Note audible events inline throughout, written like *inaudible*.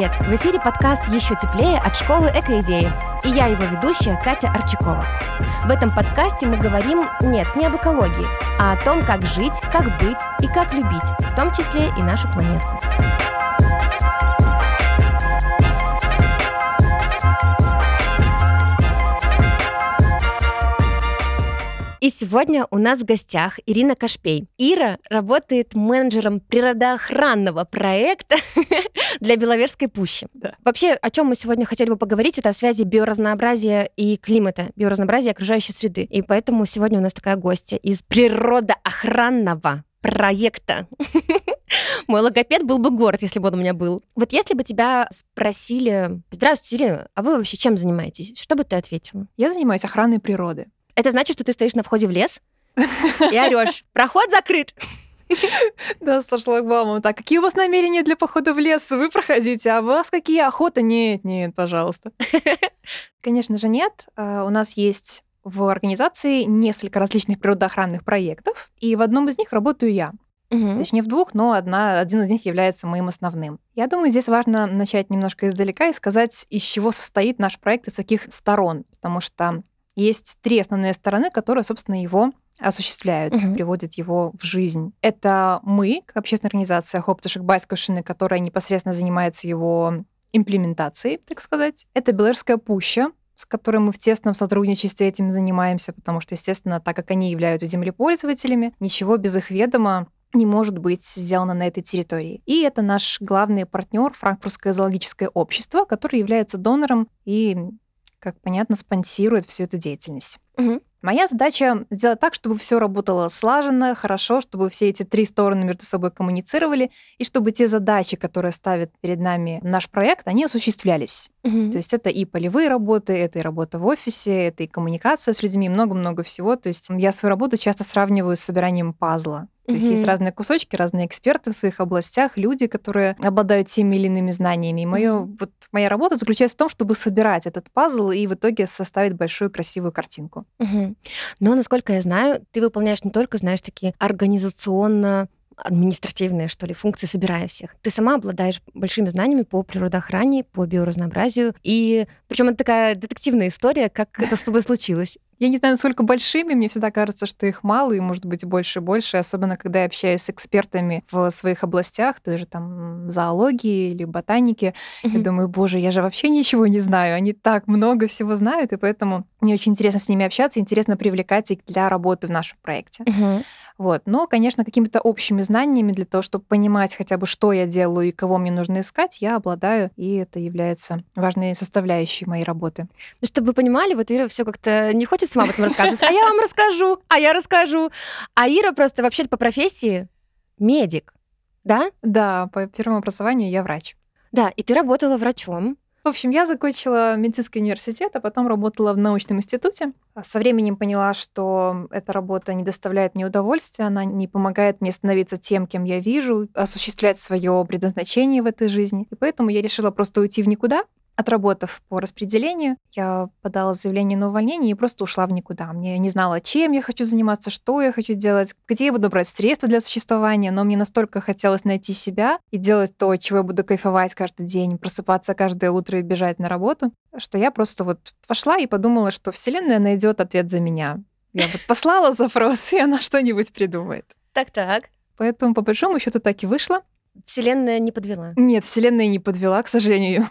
привет! В эфире подкаст «Еще теплее» от школы «Экоидеи». И я его ведущая Катя Арчакова. В этом подкасте мы говорим, нет, не об экологии, а о том, как жить, как быть и как любить, в том числе и нашу планетку. И сегодня у нас в гостях Ирина Кашпей. Ира работает менеджером природоохранного проекта *laughs* для Беловежской пущи. Да. Вообще, о чем мы сегодня хотели бы поговорить, это о связи биоразнообразия и климата, биоразнообразия окружающей среды. И поэтому сегодня у нас такая гостья из природоохранного проекта. *laughs* Мой логопед был бы горд, если бы он у меня был. Вот если бы тебя спросили, здравствуйте, Ирина, а вы вообще чем занимаетесь? Что бы ты ответила? Я занимаюсь охраной природы. Это значит, что ты стоишь на входе в лес и орешь. Проход закрыт. Да, со шлагбаумом. Так, какие у вас намерения для похода в лес? Вы проходите, а у вас какие охота? Нет, нет, пожалуйста. *laughs* Конечно же, нет. А, у нас есть в организации несколько различных природоохранных проектов, и в одном из них работаю я. Угу. Точнее, в двух, но одна, один из них является моим основным. Я думаю, здесь важно начать немножко издалека и сказать, из чего состоит наш проект, из каких сторон. Потому что есть три основные стороны, которые, собственно, его осуществляют, угу. приводят его в жизнь. Это мы, как общественная организация Хоптушек Байскушины, которая непосредственно занимается его имплементацией, так сказать. Это Белэрская пуща, с которой мы в тесном сотрудничестве этим занимаемся, потому что, естественно, так как они являются землепользователями, ничего без их ведома не может быть сделано на этой территории. И это наш главный партнер Франкфуртское зоологическое общество, которое является донором и как понятно, спонсирует всю эту деятельность. Угу. Моя задача сделать так, чтобы все работало слаженно, хорошо, чтобы все эти три стороны между собой коммуницировали, и чтобы те задачи, которые ставит перед нами наш проект, они осуществлялись. Угу. То есть это и полевые работы, это и работа в офисе, это и коммуникация с людьми, много-много всего. То есть я свою работу часто сравниваю с собиранием пазла. То есть есть разные кусочки, разные эксперты в своих областях, люди, которые обладают теми или иными знаниями. И моё, вот моя работа заключается в том, чтобы собирать этот пазл и в итоге составить большую красивую картинку. Но, насколько я знаю, ты выполняешь не только, знаешь, такие организационно административные, что ли, функции, собирая всех. Ты сама обладаешь большими знаниями по природоохране, по биоразнообразию. И причем это такая детективная история, как это с тобой случилось. Я не знаю, насколько большими, мне всегда кажется, что их мало, и может быть больше и больше, особенно когда я общаюсь с экспертами в своих областях, той же там зоологии или ботаники. Mm-hmm. Я думаю, боже, я же вообще ничего не знаю, они так много всего знают, и поэтому мне очень интересно с ними общаться, интересно привлекать их для работы в нашем проекте. Mm-hmm. Вот. Но, конечно, какими-то общими знаниями для того, чтобы понимать хотя бы, что я делаю и кого мне нужно искать, я обладаю, и это является важной составляющей моей работы. Ну, чтобы вы понимали, вот Ира все как-то не хочет сама об этом рассказывать, а я вам расскажу, а я расскажу. А Ира просто вообще-то по профессии медик, да? Да, по первому образованию я врач. Да, и ты работала врачом. В общем, я закончила медицинский университет, а потом работала в научном институте. Со временем поняла, что эта работа не доставляет мне удовольствия, она не помогает мне становиться тем, кем я вижу, осуществлять свое предназначение в этой жизни. И поэтому я решила просто уйти в никуда Отработав по распределению, я подала заявление на увольнение и просто ушла в никуда. Мне не знала, чем я хочу заниматься, что я хочу делать, где я буду брать средства для существования, но мне настолько хотелось найти себя и делать то, чего я буду кайфовать каждый день, просыпаться каждое утро и бежать на работу, что я просто вот пошла и подумала, что Вселенная найдет ответ за меня. Я вот послала запрос, и она что-нибудь придумает. Так-так. Поэтому, по большому счету, так и вышло. Вселенная не подвела. Нет, Вселенная не подвела, к сожалению.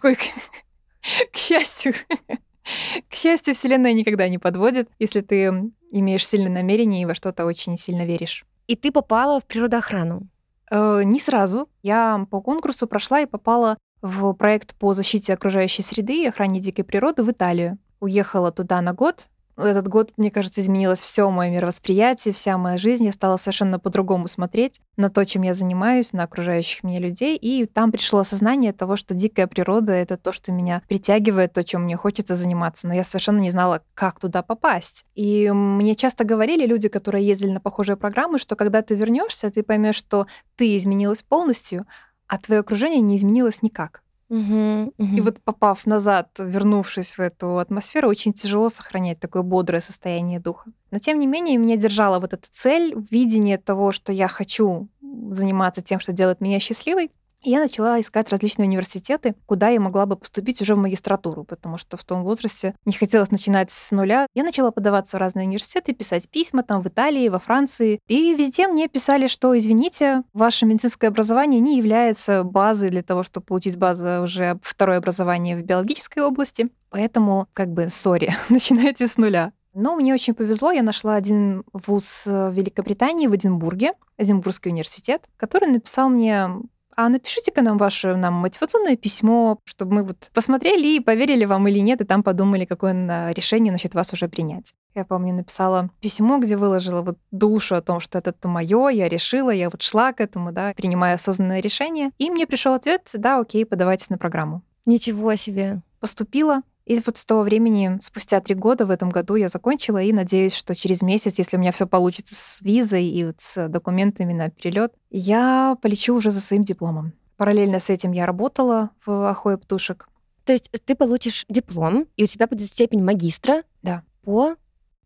К счастью. *laughs* К счастью, Вселенная никогда не подводит, если ты имеешь сильное намерение и во что-то очень сильно веришь. И ты попала в природоохрану? Э, не сразу. Я по конкурсу прошла и попала в проект по защите окружающей среды и охране дикой природы в Италию. Уехала туда на год, этот год, мне кажется, изменилось все мое мировосприятие, вся моя жизнь. Я стала совершенно по-другому смотреть на то, чем я занимаюсь, на окружающих меня людей. И там пришло осознание того, что дикая природа — это то, что меня притягивает, то, чем мне хочется заниматься. Но я совершенно не знала, как туда попасть. И мне часто говорили люди, которые ездили на похожие программы, что когда ты вернешься, ты поймешь, что ты изменилась полностью, а твое окружение не изменилось никак. Угу, угу. И вот попав назад, вернувшись в эту атмосферу, очень тяжело сохранять такое бодрое состояние духа. Но тем не менее, меня держала вот эта цель, видение того, что я хочу заниматься тем, что делает меня счастливой. Я начала искать различные университеты, куда я могла бы поступить уже в магистратуру, потому что в том возрасте не хотелось начинать с нуля. Я начала подаваться в разные университеты, писать письма там в Италии, во Франции. И везде мне писали, что, извините, ваше медицинское образование не является базой для того, чтобы получить базу уже второе образование в биологической области. Поэтому, как бы, сори, *laughs* начинайте с нуля. Но мне очень повезло, я нашла один вуз в Великобритании, в Эдинбурге, Эдинбургский университет, который написал мне а напишите-ка нам ваше нам мотивационное письмо, чтобы мы вот посмотрели и поверили вам или нет, и там подумали, какое решение насчет вас уже принять. Я помню, написала письмо, где выложила вот душу о том, что это мое, я решила, я вот шла к этому, да, принимая осознанное решение. И мне пришел ответ, да, окей, подавайтесь на программу. Ничего себе. Поступила, и вот с того времени, спустя три года в этом году я закончила, и надеюсь, что через месяц, если у меня все получится с визой и вот с документами на перелет, я полечу уже за своим дипломом. Параллельно с этим я работала в Ахое Птушек. То есть ты получишь диплом, и у тебя будет степень магистра да. по...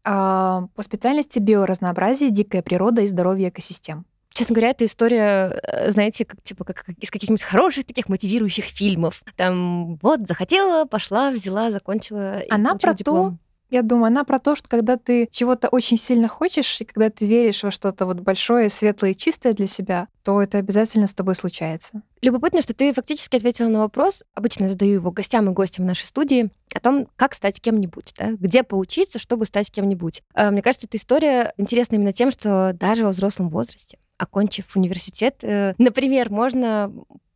А, по специальности биоразнообразие, дикая природа и здоровье экосистем. Честно говоря, эта история, э, знаете, как типа как из каких-нибудь хороших таких мотивирующих фильмов. Там вот захотела, пошла, взяла, закончила. Она про диплом. то, я думаю, она про то, что когда ты чего-то очень сильно хочешь, и когда ты веришь во что-то вот большое, светлое и чистое для себя, то это обязательно с тобой случается. Любопытно, что ты фактически ответила на вопрос, обычно задаю его гостям и гостям в нашей студии, о том, как стать кем-нибудь, да? где поучиться, чтобы стать кем-нибудь. Э, мне кажется, эта история интересна именно тем, что даже во взрослом возрасте, окончив университет, э, например, можно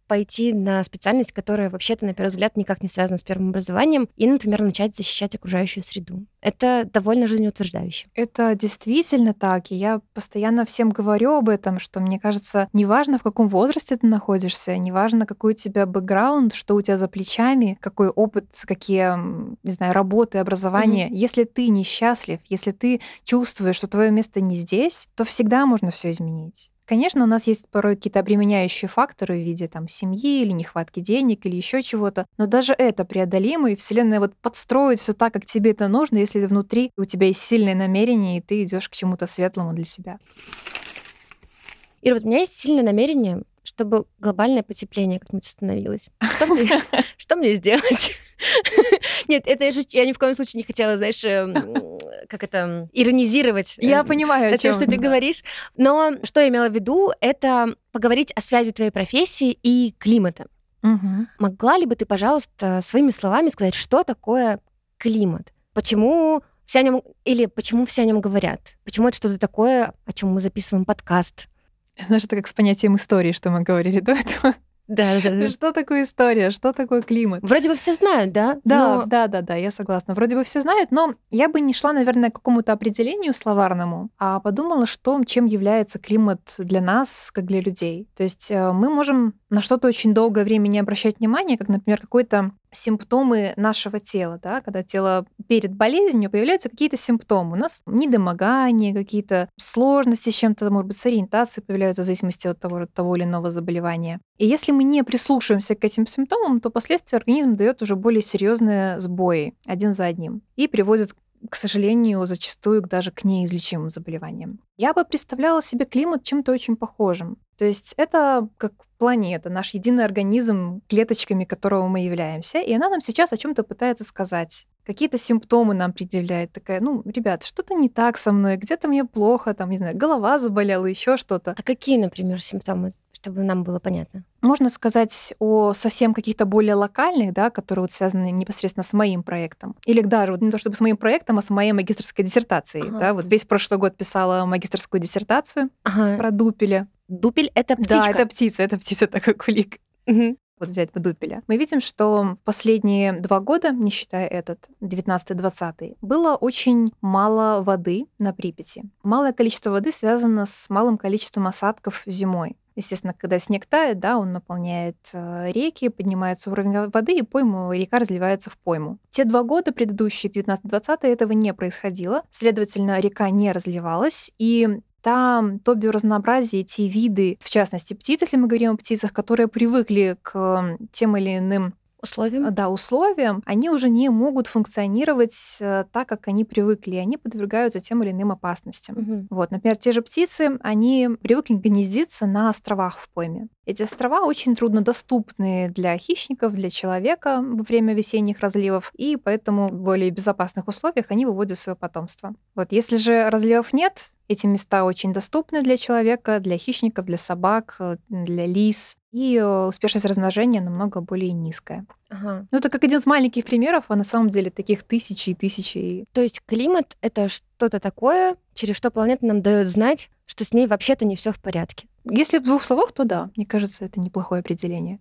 пойти на специальность, которая вообще-то, на первый взгляд, никак не связана с первым образованием, и, например, начать защищать окружающую среду. Это довольно жизнеутверждающе. Это действительно так. И я постоянно всем говорю об этом, что мне кажется, неважно, в каком возрасте ты находишься, неважно, какой у тебя бэкграунд, что у тебя за плечами, какой опыт, какие, не знаю, работы, образование. Mm-hmm. Если ты несчастлив, если ты чувствуешь, что твое место не здесь, то всегда можно все изменить. Конечно, у нас есть порой какие-то обременяющие факторы в виде там семьи или нехватки денег или еще чего-то, но даже это преодолимо, и Вселенная вот подстроит все так, как тебе это нужно, если внутри у тебя есть сильное намерение, и ты идешь к чему-то светлому для себя. Ира, вот у меня есть сильное намерение, чтобы глобальное потепление как-нибудь остановилось. Что мне, *laughs* *laughs* сделать? *laughs* Нет, это я, я ни в коем случае не хотела, знаешь, эм, как это, иронизировать. Я эм, понимаю, о чем, что ты говоришь. Но что я имела в виду, это поговорить о связи твоей профессии и климата. Угу. Могла ли бы ты, пожалуйста, своими словами сказать, что такое климат? Почему все о нем или почему все о нем говорят? Почему это что-то такое, о чем мы записываем подкаст? Знаешь, это как с понятием истории, что мы говорили до этого. Да, да, да. Что такое история? Что такое климат? Вроде бы все знают, да? Да, но... да, да, да, я согласна. Вроде бы все знают, но я бы не шла, наверное, к какому-то определению словарному, а подумала, что, чем является климат для нас, как для людей. То есть э, мы можем на что-то очень долгое время не обращать внимания, как, например, какой-то симптомы нашего тела, да, когда тело перед болезнью появляются какие-то симптомы. У нас недомогание, какие-то сложности с чем-то, может быть, с ориентацией появляются в зависимости от того, от того или иного заболевания. И если мы не прислушиваемся к этим симптомам, то последствия организм дает уже более серьезные сбои один за одним и приводит к сожалению, зачастую даже к неизлечимым заболеваниям. Я бы представляла себе климат чем-то очень похожим. То есть это как планета, наш единый организм, клеточками которого мы являемся, и она нам сейчас о чем-то пытается сказать. Какие-то симптомы нам предъявляет, такая, ну, ребят, что-то не так со мной, где-то мне плохо, там, не знаю, голова заболела, еще что-то. А какие, например, симптомы? чтобы нам было понятно. Можно сказать о совсем каких-то более локальных, да, которые вот связаны непосредственно с моим проектом. Или даже вот не то чтобы с моим проектом, а с моей магистрской диссертацией. Ага. Да, вот весь прошлый год писала магистрскую диссертацию ага. про дупеля. Дупель — это птичка? Да, это птица, это птица *laughs* такой кулик. Угу. Вот взять по дупеля. Мы видим, что последние два года, не считая этот, 19-20, было очень мало воды на Припяти. Малое количество воды связано с малым количеством осадков зимой. Естественно, когда снег тает, да, он наполняет э, реки, поднимается уровень воды, и пойму, река разливается в пойму. Те два года предыдущие, 19-20, этого не происходило. Следовательно, река не разливалась, и там то биоразнообразие, те виды, в частности птиц, если мы говорим о птицах, которые привыкли к тем или иным условиям. Да, условиям, они уже не могут функционировать э, так, как они привыкли. Они подвергаются тем или иным опасностям. Мгм. Вот, например, те же птицы, они привыкли гнездиться на островах в пойме. Эти острова очень труднодоступны для хищников, для человека во время весенних разливов, и поэтому в более безопасных условиях они выводят свое потомство. Вот, если же разливов нет, эти места очень доступны для человека, для хищников, для собак, э, для лис, и э, успешность размножения намного более низкая. Ага. Ну, это как один из маленьких примеров, а на самом деле таких тысячи и тысячи. То есть климат — это что-то такое, через что планета нам дает знать, что с ней вообще-то не все в порядке. Если в двух словах, то да, мне кажется, это неплохое определение.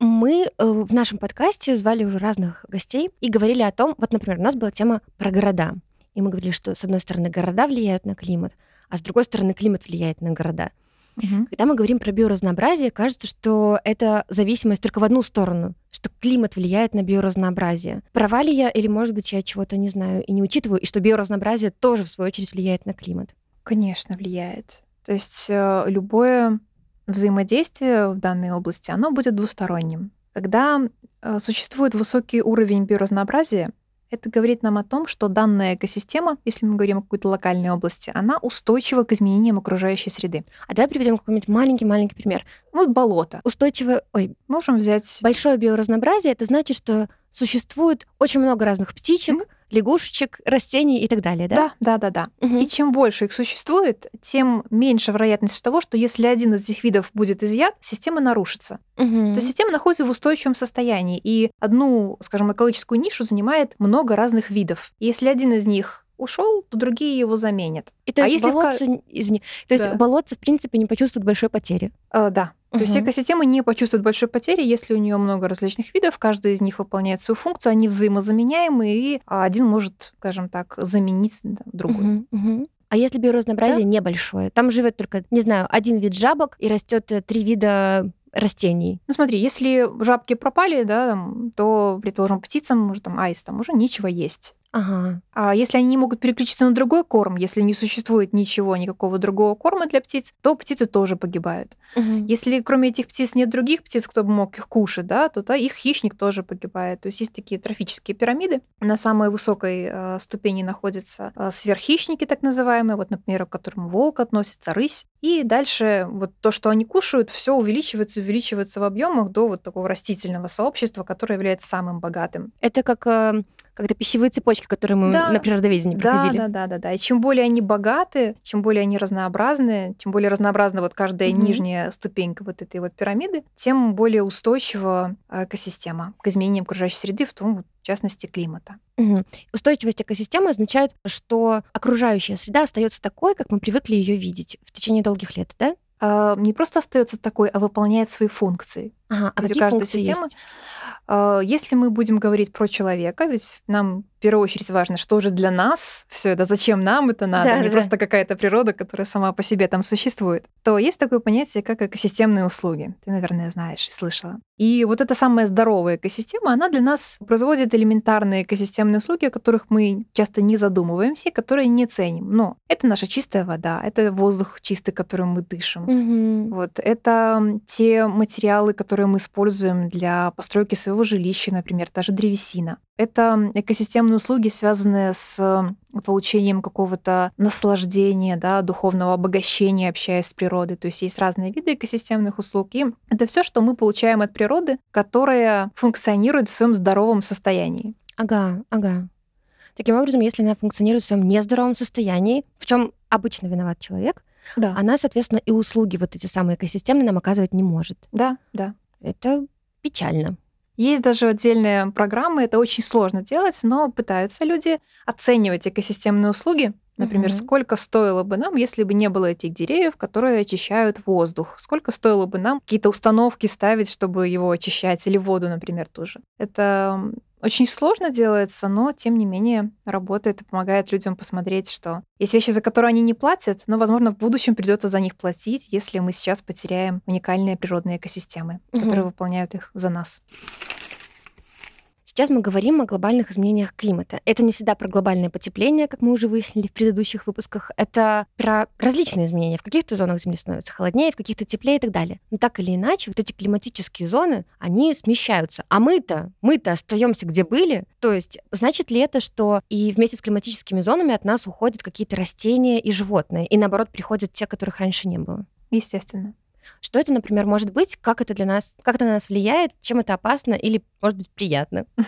Мы э, в нашем подкасте звали уже разных гостей и говорили о том, вот, например, у нас была тема про города. И мы говорили, что с одной стороны города влияют на климат, а с другой стороны климат влияет на города. Мгм. Когда мы говорим про биоразнообразие, кажется, что это зависимость только в одну сторону, что климат влияет на биоразнообразие. Права ли я или, может быть, я чего-то не знаю и не учитываю, и что биоразнообразие тоже, в свою очередь, влияет на климат? Конечно, влияет. То есть э, любое взаимодействие в данной области, оно будет двусторонним. Когда э, существует высокий уровень биоразнообразия, это говорит нам о том, что данная экосистема, если мы говорим о какой-то локальной области, она устойчива к изменениям окружающей среды. А давай приведем какой-нибудь маленький-маленький пример. Вот болото. Устойчивое, ой, Можем взять... большое биоразнообразие, это значит, что существует очень много разных птичек, Мгм. Лягушечек, растений и так далее, да? Да, да, да, да. Мгм. И чем больше их существует, тем меньше вероятность того, что если один из этих видов будет изъят, система нарушится. Мгм. То есть система находится в устойчивом состоянии, и одну, скажем, экологическую нишу занимает много разных видов. И если один из них ушел, то другие его заменят. И то а есть если в ка- болотце, извини, то есть Да. болотце, в принципе, не почувствует большой потери. Э, да. То есть Мгм. экосистема не почувствует большой потери, если у нее много различных видов, каждый из них выполняет свою функцию, они взаимозаменяемы, и один может, скажем так, заменить да, другой. Мгм, мгм. А если биоразнообразие небольшое, там живет только, не знаю, один вид жабок и растет э, три вида растений. Ну смотри, если жабки пропали, да, там, то, предположим, птицам, может, там, аистам уже нечего есть. Ага. А если они не могут переключиться на другой корм, если не существует ничего, никакого другого корма для птиц, то птицы тоже погибают. Мгм. Если кроме этих птиц нет других птиц, кто бы мог их кушать, да, то да, их хищник тоже погибает. То есть есть такие трофические пирамиды. На самой высокой э, ступени находятся э, сверххищники, так называемые, вот, например, к которым волк относится, рысь. И дальше вот то, что они кушают, все увеличивается, увеличивается в объемах до вот такого растительного сообщества, которое является самым богатым. Это как э, когда пищевые цепочки, которые мы Да. на природоведении Да, проходили. да, да, да, да. И чем более они богаты, чем более они разнообразны, чем более разнообразна вот каждая Мгм. нижняя ступенька вот этой вот пирамиды, тем более устойчива э, экосистема к изменениям окружающей среды, в том, в частности, климата. Мгм. Устойчивость экосистемы означает, что окружающая среда остается такой, как мы привыкли ее видеть в течение долгих лет, да? А, Не просто остается такой, а выполняет свои функции. Ага, а какие функции системы, есть? А, Если мы будем говорить про человека, ведь нам первую очередь важно, что же для нас все это, зачем нам это надо, Да, не да, просто какая-то природа, которая сама по себе там существует, то есть такое понятие, как экосистемные услуги. Ты, наверное, знаешь и слышала. И вот эта самая здоровая экосистема, она для нас производит элементарные экосистемные услуги, о которых мы часто не задумываемся, и которые не ценим. Но это наша чистая вода, это воздух чистый, которым мы дышим. Мгм. Вот это те материалы, которые мы используем для постройки своего жилища, например, даже древесина. Это экосистемные услуги, связанные с получением какого-то наслаждения, да, духовного обогащения, общаясь с природой. То есть есть разные виды экосистемных услуг. И это все, что мы получаем от природы, которая функционирует в своем здоровом состоянии. Ага, ага. Таким образом, если она функционирует в своем нездоровом состоянии, в чем обычно виноват человек, Да. она, соответственно, и услуги вот эти самые экосистемные нам оказывать не может. Да, да. Это печально. Есть даже отдельные программы, это очень сложно делать, но пытаются люди оценивать экосистемные услуги. Например, Мгм. сколько стоило бы нам, если бы не было этих деревьев, которые очищают воздух? Сколько стоило бы нам какие-то установки ставить, чтобы его очищать, или воду, например, тоже? Это очень сложно делается, но тем не менее работает и помогает людям посмотреть, что есть вещи, за которые они не платят, но, возможно, в будущем придется за них платить, если мы сейчас потеряем уникальные природные экосистемы, Мгм. которые выполняют их за нас. Сейчас мы говорим о глобальных изменениях климата. Это не всегда про глобальное потепление, как мы уже выяснили в предыдущих выпусках. Это про различные изменения. В каких-то зонах Земли становится холоднее, в каких-то теплее и так далее. Но так или иначе, вот эти климатические зоны, они смещаются. А мы-то, мы-то остаемся где были. То есть, значит ли это, что и вместе с климатическими зонами от нас уходят какие-то растения и животные, и наоборот приходят те, которых раньше не было? Естественно. Что это, например, может быть? Как это для нас, как это на нас влияет? Чем это опасно или, может быть, приятно? *laughs*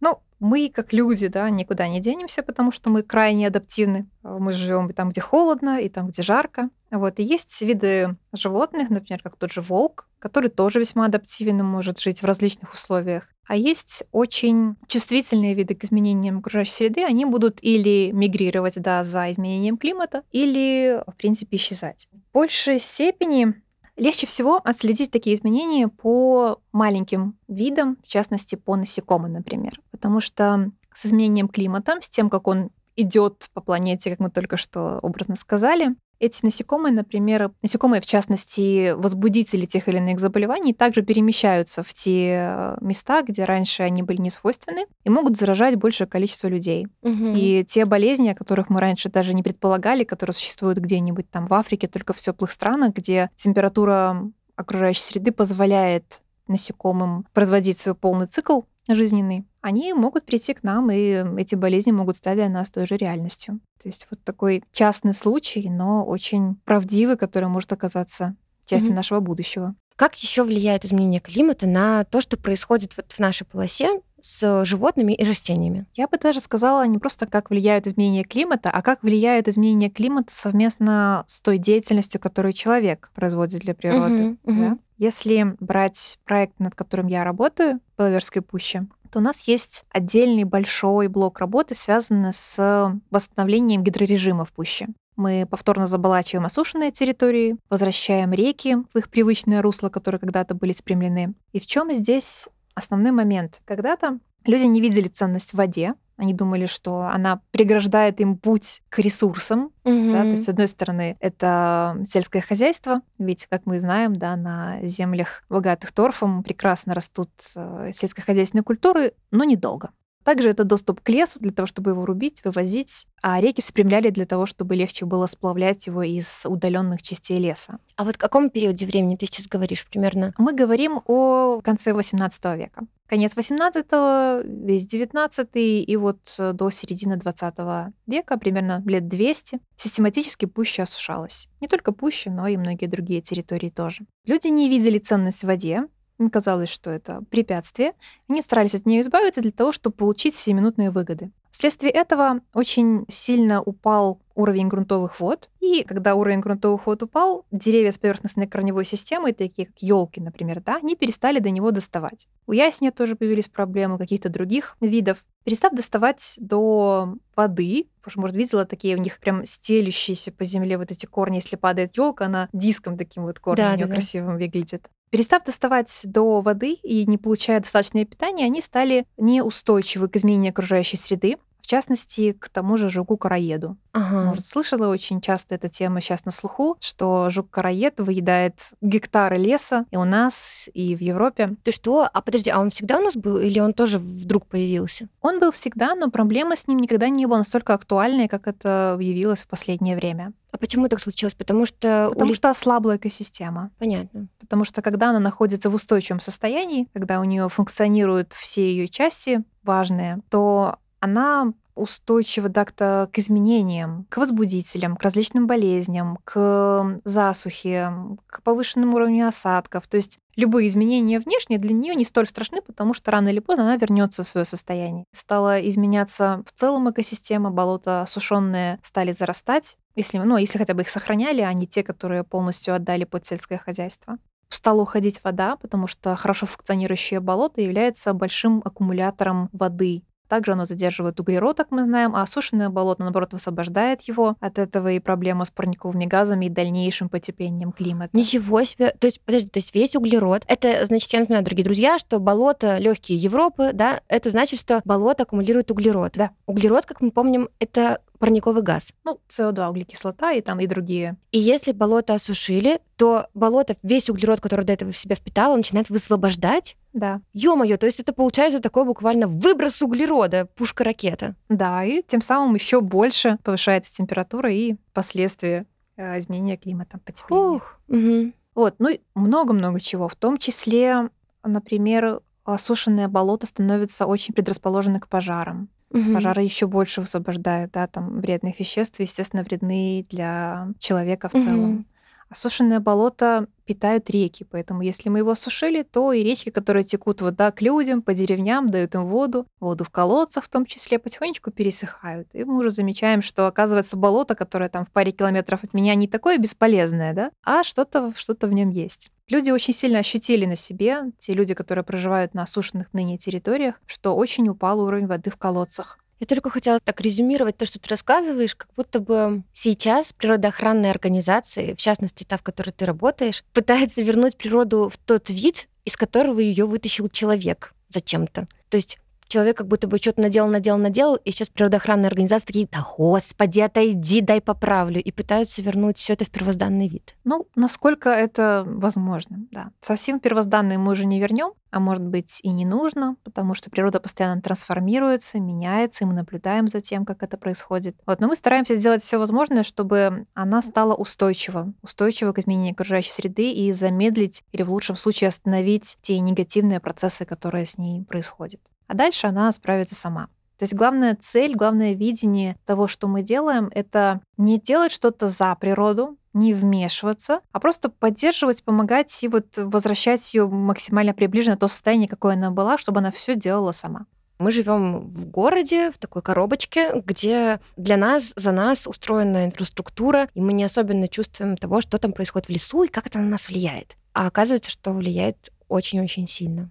Ну, мы, как люди, да, никуда не денемся, потому что мы крайне адаптивны. Мы живем там, где холодно, и там, где жарко. Вот. И есть виды животных, например, как тот же волк, который тоже весьма адаптивен и может жить в различных условиях. А есть очень чувствительные виды к изменениям окружающей среды. Они будут или мигрировать да, за изменением климата, или, в принципе, исчезать. Большей степени легче всего отследить такие изменения по маленьким видам, в частности, по насекомым, например. Потому что с изменением климата, с тем, как он идет по планете, как мы только что образно сказали, эти насекомые, например, насекомые, в частности, возбудители тех или иных заболеваний, также перемещаются в те э, места, где раньше они были не свойственны, и могут заражать большее количество людей. Мгм. И те болезни, о которых мы раньше даже не предполагали, которые существуют где-нибудь там в Африке, только в теплых странах, где температура окружающей среды позволяет насекомым производить свой полный цикл жизненный, они могут прийти к нам, и эти болезни могут стать для нас той же реальностью. То есть вот такой частный случай, но очень правдивый, который может оказаться частью Мгм. нашего будущего. Как еще влияет изменение климата на то, что происходит вот в нашей полосе с животными и растениями? Я бы даже сказала не просто как влияют изменения климата, а как влияют изменения климата совместно с той деятельностью, которую человек производит для природы. Мгм. да. Если брать проект, над которым я работаю, в Беловежской пуще, то у нас есть отдельный большой блок работы, связанный с восстановлением гидрорежима в пуще. Мы повторно заболачиваем осушенные территории, возвращаем реки в их привычное русло, которые когда-то были спрямлены. И в чем здесь основной момент? Когда-то люди не видели ценность в воде, они думали, что она преграждает им путь к ресурсам. Да? То есть, с одной стороны, это сельское хозяйство, ведь, как мы знаем, да, на землях, богатых торфом, прекрасно растут э, сельскохозяйственные культуры, но недолго. Также это доступ к лесу для того, чтобы его рубить, вывозить, а реки спрямляли для того, чтобы легче было сплавлять его из удаленных частей леса. А вот в каком периоде времени ты сейчас говоришь примерно? Мы говорим о конце XVIII века. Конец XVIII, весь XIX и вот э, до середины XX века, примерно лет 200, систематически пуща осушалась. Не только пуща, но и многие другие территории тоже. Люди не видели ценность в воде, им казалось, что это препятствие. Они старались от нее избавиться для того, чтобы получить сиюминутные выгоды. Вследствие этого очень сильно упал уровень грунтовых вод. И когда уровень грунтовых вод упал, деревья с поверхностной корневой системой, такие как елки, например, да, они перестали до него доставать. У ясеня тоже появились проблемы, каких-то других видов. Перестав доставать до воды, потому что, может, видела такие у них прям стелющиеся по земле вот эти корни, если падает елка, она диском таким вот корнем Да, у нее да, да. красивым выглядит. Перестав доставать до воды и не получая достаточное питание, они стали неустойчивы к изменению окружающей среды, частности, к тому же жуку-короеду. Ага. Может, слышала очень часто эта тема сейчас на слуху, что жук-короед выедает гектары леса и у нас, и в Европе. Ты что? А подожди, а он всегда у нас был или он тоже вдруг появился? Он был всегда, но проблема с ним никогда не была настолько актуальной, как это явилось в последнее время. А почему так случилось? Потому что... Потому ули- что ослабла экосистема. Понятно. Потому что когда она находится в устойчивом состоянии, когда у нее функционируют все ее части важные, то она устойчива так-то к изменениям, к возбудителям, к различным болезням, к засухе, к повышенному уровню осадков. То есть любые изменения внешние для нее не столь страшны, потому что рано или поздно она вернется в свое состояние. Стала изменяться в целом экосистема, болота осушенные стали зарастать, если, ну, если хотя бы их сохраняли, а не те, которые полностью отдали под сельское хозяйство. Стала уходить вода, потому что хорошо функционирующее болото является большим аккумулятором воды. Также оно задерживает углерод, как мы знаем, а осушенное болото, наоборот, высвобождает его. От этого и проблема с парниковыми газами и дальнейшим потеплением климата. Ничего себе. То есть, подожди, то есть весь углерод. Это значит, я напоминаю, дорогие друзья, что болото легкие Европы, да, это значит, что болото аккумулирует углерод. Да. Углерод, как мы помним, это парниковый газ. Ну, СО2, углекислота и там и другие. И если болото осушили, то болото весь углерод, который до этого в себя впитало, начинает высвобождать. Да. Ё-моё, то есть это получается такой буквально выброс углерода, пушка-ракета. Да, и тем самым еще больше повышается температура и последствия э, изменения климата, потепления. Ух. Угу. Вот, ну много-много чего. В том числе, например, осушенные болота становятся очень предрасположены к пожарам. Мгм. Пожары еще больше высвобождают, да, там вредных веществ, естественно, вредны для человека в целом. Мгм. Осушенные болота питают реки, поэтому если мы его осушили, то и речки, которые текут вот, да, к людям, по деревням, дают им воду, воду в колодцах в том числе, потихонечку пересыхают. И мы уже замечаем, что, оказывается, болото, которое там в паре километров от меня, не такое бесполезное, да, а что-то что в нем есть. Люди очень сильно ощутили на себе, те люди, которые проживают на осушенных ныне территориях, что очень упал уровень воды в колодцах. Я только хотела так резюмировать то, что ты рассказываешь, как будто бы сейчас природоохранные организации, в частности та, в которой ты работаешь, пытаются вернуть природу в тот вид, из которого ее вытащил человек зачем-то. То есть человек как будто бы что-то наделал, наделал, наделал, и сейчас природоохранные организации такие, да господи, отойди, дай поправлю, и пытаются вернуть все это в первозданный вид. Ну, насколько это возможно, да. Совсем первозданные мы уже не вернем, а может быть и не нужно, потому что природа постоянно трансформируется, меняется, и мы наблюдаем за тем, как это происходит. Вот, но мы стараемся сделать все возможное, чтобы она стала устойчива, устойчива к изменению окружающей среды и замедлить или в лучшем случае остановить те негативные процессы, которые с ней происходят. А дальше она справится сама. То есть главная цель, главное видение того, что мы делаем, это не делать что-то за природу, не вмешиваться, а просто поддерживать, помогать и вот возвращать ее максимально приближенно то состояние, какое она была, чтобы она все делала сама. Мы живем в городе, в такой коробочке, где для нас, за нас устроена инфраструктура, и мы не особенно чувствуем того, что там происходит в лесу и как это на нас влияет. А оказывается, что влияет очень-очень сильно.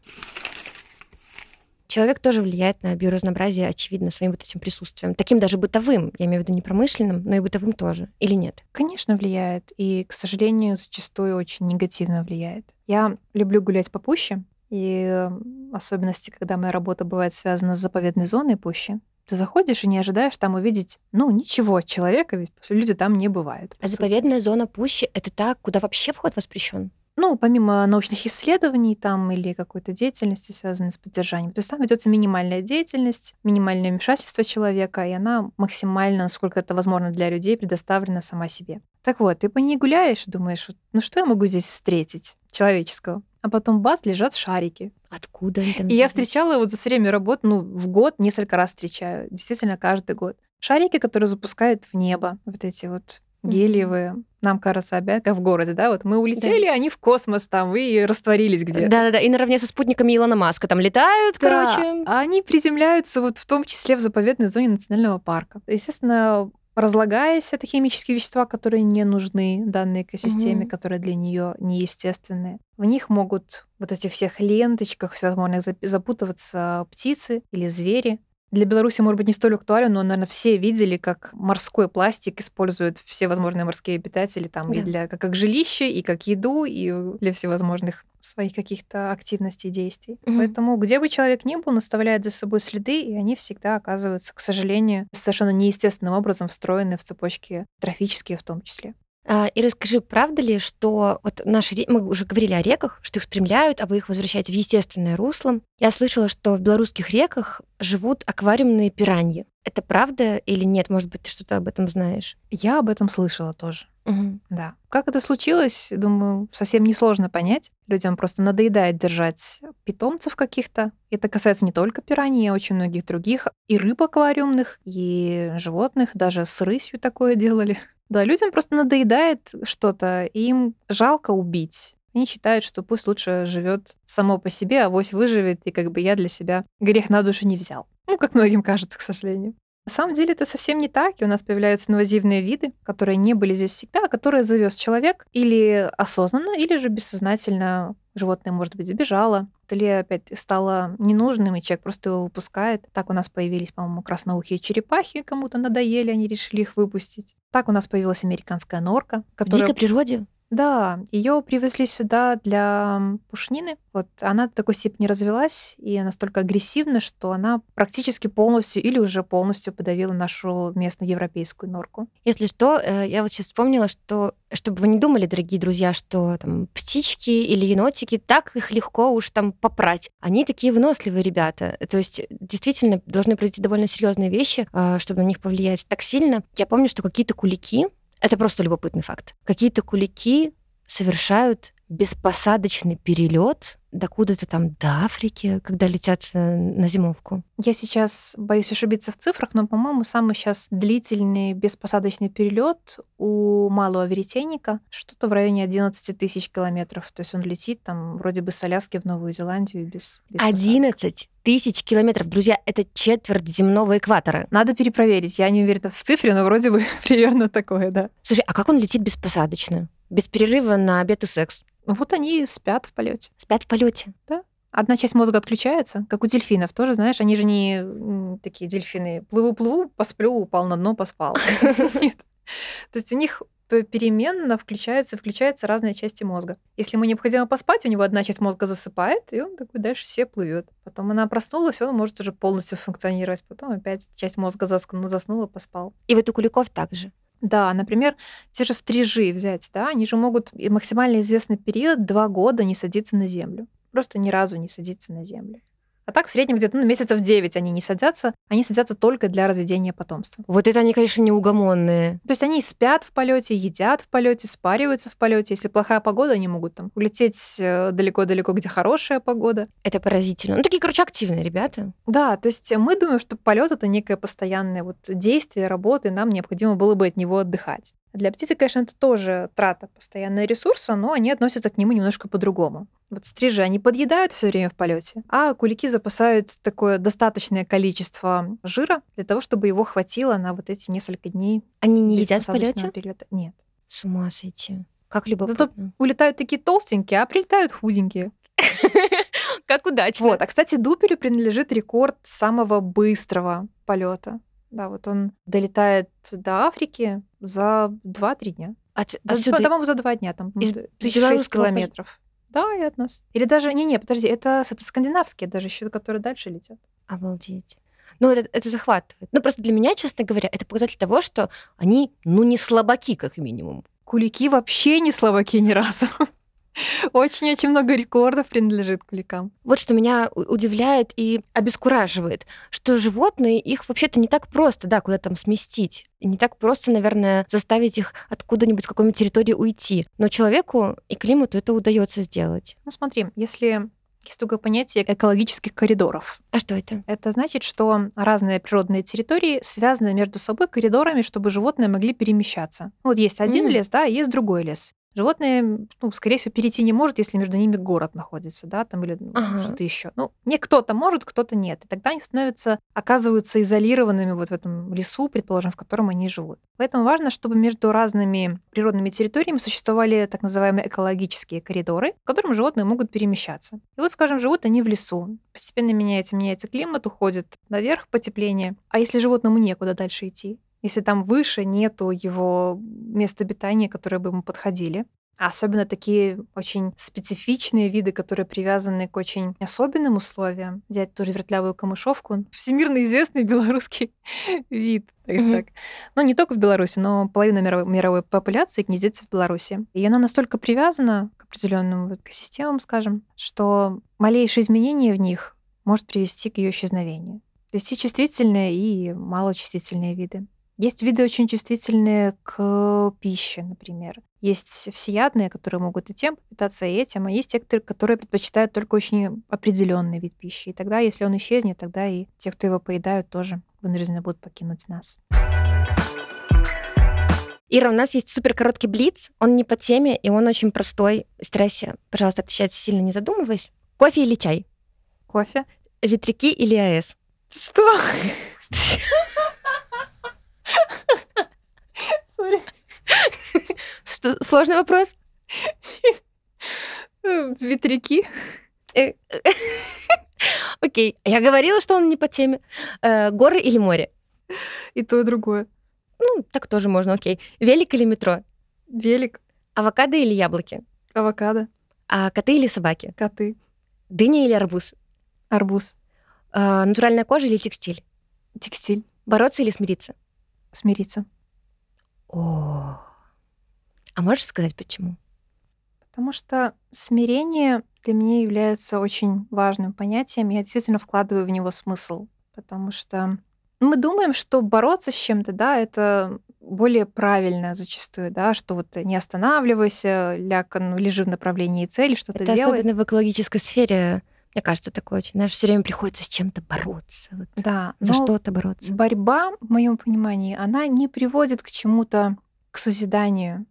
Человек тоже влияет на биоразнообразие, очевидно, своим вот этим присутствием. Таким даже бытовым, я имею в виду не промышленным, но и бытовым тоже. Или нет? Конечно, влияет. И, к сожалению, зачастую очень негативно влияет. Я люблю гулять по пуще, и особенности, когда моя работа бывает связана с заповедной зоной пущи, ты заходишь и не ожидаешь там увидеть, ну, ничего, человека, ведь люди там не бывают. А заповедная зона пущи — это та, куда вообще вход воспрещен? Ну, помимо научных исследований там или какой-то деятельности, связанной с поддержанием. То есть там ведется минимальная деятельность, минимальное вмешательство человека, и она максимально, насколько это возможно для людей, предоставлена сама себе. Так вот, ты по ней гуляешь, думаешь, ну что я могу здесь встретить человеческого? А потом бац, лежат шарики. Откуда они там И я взялись? встречала вот за все время работы, ну, в год несколько раз встречаю, действительно, каждый год. Шарики, которые запускают в небо, вот эти вот Гелиевые. Нам кажется, опять как в городе, да? Вот мы улетели, они в космос там и растворились где-то. Да-да-да, и наравне со спутниками Илона Маска там летают, Да, короче. а они приземляются вот в том числе в заповедной зоне национального парка. Естественно, разлагаясь, это химические вещества, которые не нужны данной экосистеме, Мгм. которые для нее неестественные. В них могут вот эти всех ленточках всевозможных зап- запутываться птицы или звери. Для Беларуси, может быть, не столь актуально, но, наверное, все видели, как морской пластик используют все возможные морские обитатели там и Да. для как, как жилище, и как еду, и для всевозможных своих каких-то активностей, действий. Мгм. Поэтому где бы человек ни был, он оставляет за собой следы, и они всегда оказываются, к сожалению, совершенно неестественным образом встроены в цепочки трофические в том числе. А, и расскажи, правда ли, что вот наши мы уже говорили о реках, что их спрямляют, а вы их возвращаете в естественное русло. Я слышала, что в белорусских реках живут аквариумные пираньи. Это правда или нет? Может быть, ты что-то об этом знаешь? Я об этом слышала тоже. Мгм. Да. Как это случилось, думаю, совсем несложно понять. Людям просто надоедает держать питомцев каких-то. Это касается не только пираний, а очень многих других. И рыб аквариумных, и животных. Даже с рысью такое делали. Да, людям просто надоедает что-то, и им жалко убить. Они считают, что пусть лучше живет само по себе, а вось выживет, и как бы я для себя грех на душу не взял. Ну, как многим кажется, к сожалению. На самом деле это совсем не так, и у нас появляются инвазивные виды, которые не были здесь всегда, а которые завез человек или осознанно, или же бессознательно животное, может быть, сбежало, или опять стало ненужным, и человек просто его выпускает. Так у нас появились, по-моему, красноухие черепахи, кому-то надоели, они решили их выпустить. Так у нас появилась американская норка, В которая... дикой природе? Да, ее привезли сюда для пушнины. Вот она до такой степени развелась и настолько агрессивна, что она практически полностью или уже полностью подавила нашу местную европейскую норку. Если что, э, я вот сейчас вспомнила, что чтобы вы не думали, дорогие друзья, что там птички или енотики, так их легко уж там попрать. Они такие выносливые ребята. То есть действительно должны произойти довольно серьезные вещи, а, чтобы на них повлиять так сильно. Я помню, что какие-то кулики, это просто любопытный факт. Какие-то кулики совершают беспосадочный перелет докуда-то там до Африки, когда летят э, на зимовку. Я сейчас боюсь ошибиться в цифрах, но, по-моему, самый сейчас длительный беспосадочный перелет у малого веретенника что-то в районе 11 тысяч километров. То есть он летит там вроде бы с Аляски в Новую Зеландию без, без 11 тысяч километров. Друзья, это четверть земного экватора. Надо перепроверить. Я не уверена в цифре, но вроде бы *laughs* примерно такое, да. Слушай, а как он летит беспосадочно? Без перерыва на обед и секс? Вот они спят в полете. Спят в полете. Да. Одна часть мозга отключается, как у дельфинов тоже, знаешь, они же не такие дельфины. Плыву-плыву, посплю, упал на дно, поспал. *laughs* Нет. То есть у них переменно включается, включаются разные части мозга. Если ему необходимо поспать, у него одна часть мозга засыпает, и он такой дальше все плывет. Потом она проснулась, он может уже полностью функционировать. Потом опять часть мозга заснула, поспал. И вот у куликов также. Да, например, те же стрижи взять, да, они же могут максимально известный период два года не садиться на землю. Просто ни разу не садиться на землю. А так в среднем где-то ну, месяцев 9 они не садятся, они садятся только для разведения потомства. Вот это они, конечно, неугомонные. То есть они спят в полете, едят в полете, спариваются в полете. Если плохая погода, они могут там улететь э, далеко-далеко, где хорошая погода. Это поразительно. Ну, такие, короче, активные ребята. Да, то есть мы думаем, что полет это некое постоянное вот действие, работа, и нам необходимо было бы от него отдыхать. Для птицы, конечно, это тоже трата постоянного ресурса, но они относятся к нему немножко по-другому. Вот стрижи, они подъедают все время в полете, а кулики запасают такое достаточное количество жира для того, чтобы его хватило на вот эти несколько дней. Они не едят в полете? Периода. Нет. С ума сойти. Как любопытно. Зато улетают такие толстенькие, а прилетают худенькие. *laughs* Как удачно. Вот. А, кстати, Дупелю принадлежит рекорд самого быстрого полета. Да, вот он долетает до Африки за 2-3 дня. От, за, По-моему, за два дня, там, Из, 1006 километров. Да, и от нас. Или даже, не-не, подожди, это, это скандинавские даже еще, которые дальше летят. Обалдеть. Ну, это, это захватывает. Ну, просто для меня, честно говоря, это показатель того, что они, ну, не слабаки, как минимум. Кулики вообще не слабаки ни разу. *laughs* Очень-очень много рекордов принадлежит куликам. Вот что меня удивляет и обескураживает, что животные, их вообще-то не так просто, да, куда там сместить. И не так просто, наверное, заставить их откуда-нибудь с какой-нибудь территории уйти. Но человеку и климату это удается сделать. Ну смотри, если есть такое понятие экологических коридоров. А что это? Это значит, что разные природные территории связаны между собой коридорами, чтобы животные могли перемещаться. Вот есть один mm. лес, да, есть другой лес. Животные, ну, скорее всего, перейти не может, если между ними город находится, да, там или ага. что-то еще. Ну, не кто-то может, кто-то нет. И тогда они становятся, оказываются изолированными вот в этом лесу, предположим, в котором они живут. Поэтому важно, чтобы между разными природными территориями существовали так называемые экологические коридоры, в котором животные могут перемещаться. И вот, скажем, живут они в лесу. Постепенно меняется, меняется климат, уходит наверх потепление. А если животному некуда дальше идти? Если там выше нету его места обитания, которые бы ему подходили. особенно такие очень специфичные виды, которые привязаны к очень особенным условиям. Взять тоже вертлявую камышовку. Всемирно известный *laughs* белорусский вид. То mm-hmm. так. Но не только в Беларуси, но половина мировой, мировой популяции гнездится в Беларуси. И она настолько привязана к определенным экосистемам, скажем, что малейшее изменение в них может привести к ее исчезновению. Есть и чувствительные, и малочувствительные виды. Есть виды очень чувствительные к пище, например. Есть всеядные, которые могут и тем питаться, и этим, а есть те, которые предпочитают только очень определенный вид пищи. И тогда, если он исчезнет, тогда и те, кто его поедают, тоже вынуждены будут покинуть нас. Ира, у нас есть супер короткий блиц, он не по теме, и он очень простой. Старайся, пожалуйста, отвечать сильно не задумываясь. Кофе или чай? Кофе. Ветряки или АЭС? Что? *laughs* Сори. Что, сложный вопрос? Ветряки. Э, окей. Я говорила, что он не по теме. Э, горы или море? И то, и другое. Ну, так тоже можно, окей. Велик или метро? Велик. Авокадо или яблоки? Авокадо. А коты или собаки? Коты. Дыня или арбуз? Арбуз. А, натуральная кожа или текстиль? Текстиль. Бороться или смириться? Смириться. О. А можешь сказать почему? Потому что смирение для меня является очень важным понятием. Я действительно вкладываю в него смысл. Потому что мы думаем, что бороться с чем-то, да, это более правильно зачастую, да, что вот не останавливайся, ляка, ну, лежи в направлении цели, что-то Это делай. особенно в экологической сфере, мне кажется, такое очень. Знаешь, все время приходится с чем-то бороться. Вот, Да, за что-то бороться. борьба, в моем понимании, она не приводит к чему-то, к созиданию.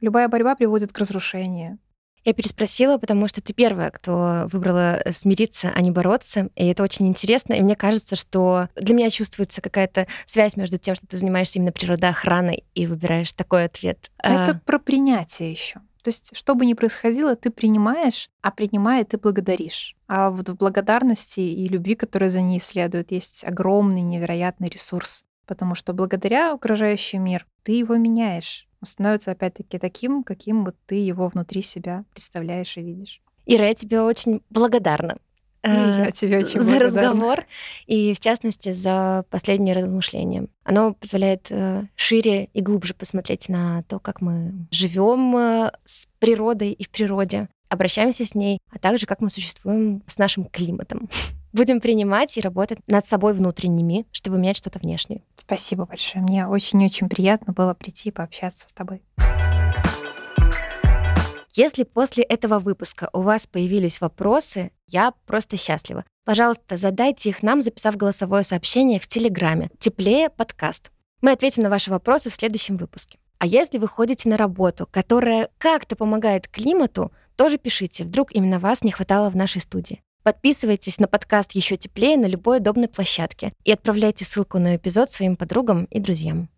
Любая борьба приводит к разрушению. Я переспросила, потому что ты первая, кто выбрала э, смириться, а не бороться. И это очень интересно. И мне кажется, что для меня чувствуется какая-то связь между тем, что ты занимаешься именно природоохраной и выбираешь такой ответ. А Это А, про принятие еще. То есть, что бы ни происходило, ты принимаешь, а принимая, ты благодаришь. А вот в благодарности и любви, которая за ней следует, есть огромный, невероятный ресурс. Потому что благодаря окружающий мир ты его меняешь. Он становится опять-таки таким, каким вот ты его внутри себя представляешь и видишь. Ира, я тебе очень благодарна. Я тебе очень за разговор и, в частности, за последнее размышление. Оно позволяет э, шире и глубже посмотреть на то, как мы живем э, с природой и в природе, обращаемся с ней, а также как мы существуем с нашим климатом. *laughs* Будем принимать и работать над собой внутренними, чтобы менять что-то внешнее. Спасибо большое. Мне очень-очень приятно было прийти и пообщаться с тобой. Если после этого выпуска у вас появились вопросы, я просто счастлива. Пожалуйста, задайте их нам, записав голосовое сообщение в Телеграме. Теплее подкаст. Мы ответим на ваши вопросы в следующем выпуске. А если вы ходите на работу, которая как-то помогает климату, тоже пишите. Вдруг именно вас не хватало в нашей студии. Подписывайтесь на подкаст «Еще теплее» на любой удобной площадке и отправляйте ссылку на эпизод своим подругам и друзьям.